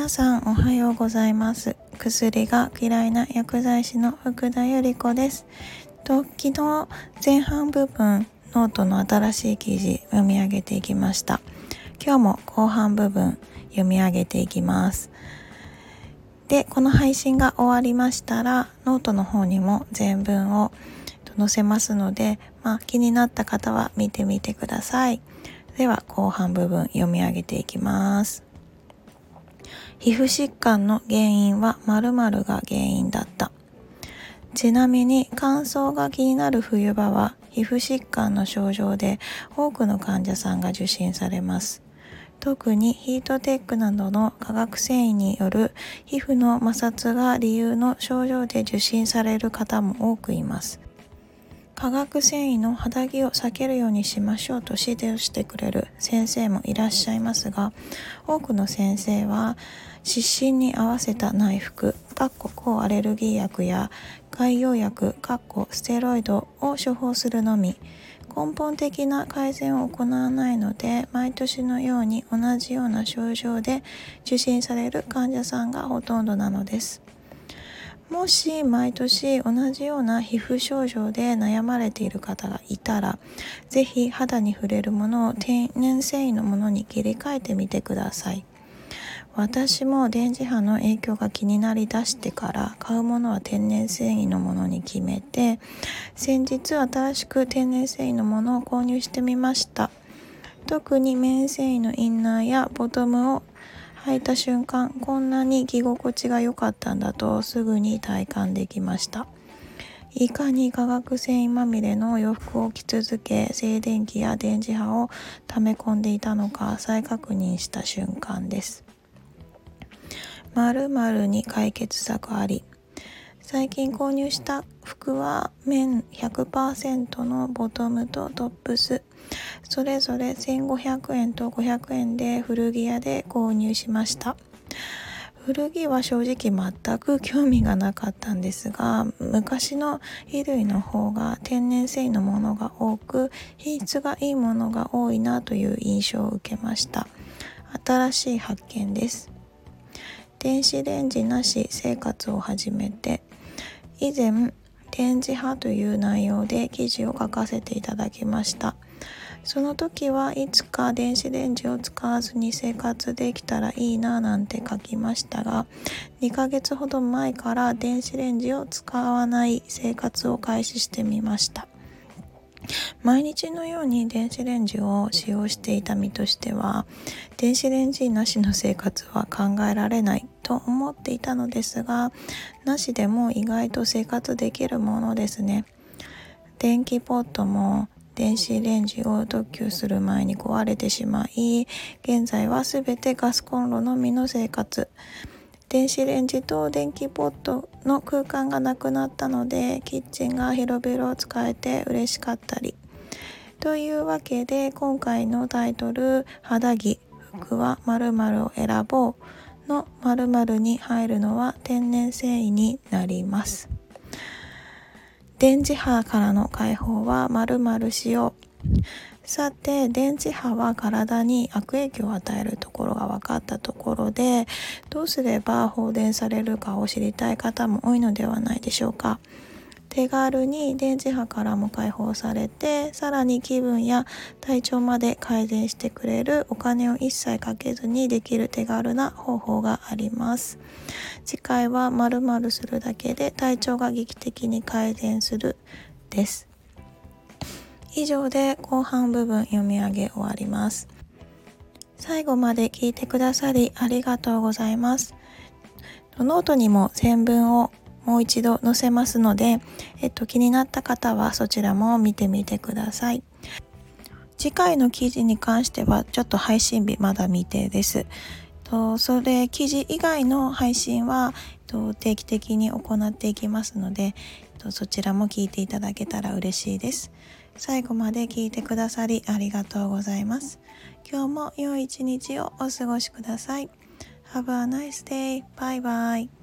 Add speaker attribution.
Speaker 1: 皆さんおはようございます。薬が嫌いな薬剤師の福田由里子です。と昨日前半部分ノートの新しい記事読み上げていきました。今日も後半部分読み上げていきます。でこの配信が終わりましたらノートの方にも全文を載せますので、まあ、気になった方は見てみてください。では後半部分読み上げていきます。皮膚疾患の原因は〇〇が原因だった。ちなみに乾燥が気になる冬場は皮膚疾患の症状で多くの患者さんが受診されます。特にヒートテックなどの化学繊維による皮膚の摩擦が理由の症状で受診される方も多くいます。化学繊維の肌着を避けるようにしましょうと指導してくれる先生もいらっしゃいますが多くの先生は湿疹に合わせた内服抗アレルギー薬や外用薬ステロイドを処方するのみ根本的な改善を行わないので毎年のように同じような症状で受診される患者さんがほとんどなのです。もし毎年同じような皮膚症状で悩まれている方がいたら是非肌に触れるものを天然繊維のものに切り替えてみてください。私も電磁波の影響が気になりだしてから買うものは天然繊維のものに決めて先日新しく天然繊維のものを購入してみました。特に綿繊維のインナーやボトムを履いた瞬間こんなに着心地が良かったんだとすぐに体感できました。いかに化学繊維まみれの洋服を着続け静電気や電磁波を溜め込んでいたのか再確認した瞬間です。〇〇に解決策あり最近購入した服は綿100%のボトムとトップス。それぞれ1500円と500円で古着屋で購入しました。古着は正直全く興味がなかったんですが昔の衣類の方が天然繊維のものが多く品質がいいものが多いなという印象を受けました。新しい発見です。電子レンジなし生活を始めて以前展示派という内容で記事を書かせていただきました。その時はいつか電子レンジを使わずに生活できたらいいななんて書きましたが2ヶ月ほど前から電子レンジを使わない生活を開始してみました。毎日のように電子レンジを使用していた身としては電子レンジなしの生活は考えられないと思っていたのですがなしでも意外と生活できるものですね。電気ポットも電子レンジを特急する前に壊れてしまい現在は全てガスコンロのみの生活。電子レンジと電気ポットの空間がなくなったのでキッチンが広々使えて嬉しかったり。というわけで今回のタイトル「肌着服は〇〇を選ぼう」の〇〇に入るのは天然繊維になります。電磁波からの解放は〇〇しよう。さて電磁波は体に悪影響を与えるところが分かったところでどうすれば放電されるかを知りたい方も多いのではないでしょうか。手軽に電磁波からも解放されてさらに気分や体調まで改善してくれるお金を一切かけずにできる手軽な方法があります。次回は〇〇するだけで体調が劇的に改善するです。以上で後半部分読み上げ終わります。最後まで聞いてくださりありがとうございます。ノートにも全文をもう一度載せますので、えっと、気になった方はそちらも見てみてください。次回の記事に関してはちょっと配信日まだ未定です。とそれ記事以外の配信はと定期的に行っていきますのでとそちらも聞いていただけたら嬉しいです。最後まで聞いてくださりありがとうございます。今日も良い一日をお過ごしください。Have a nice day. Bye bye.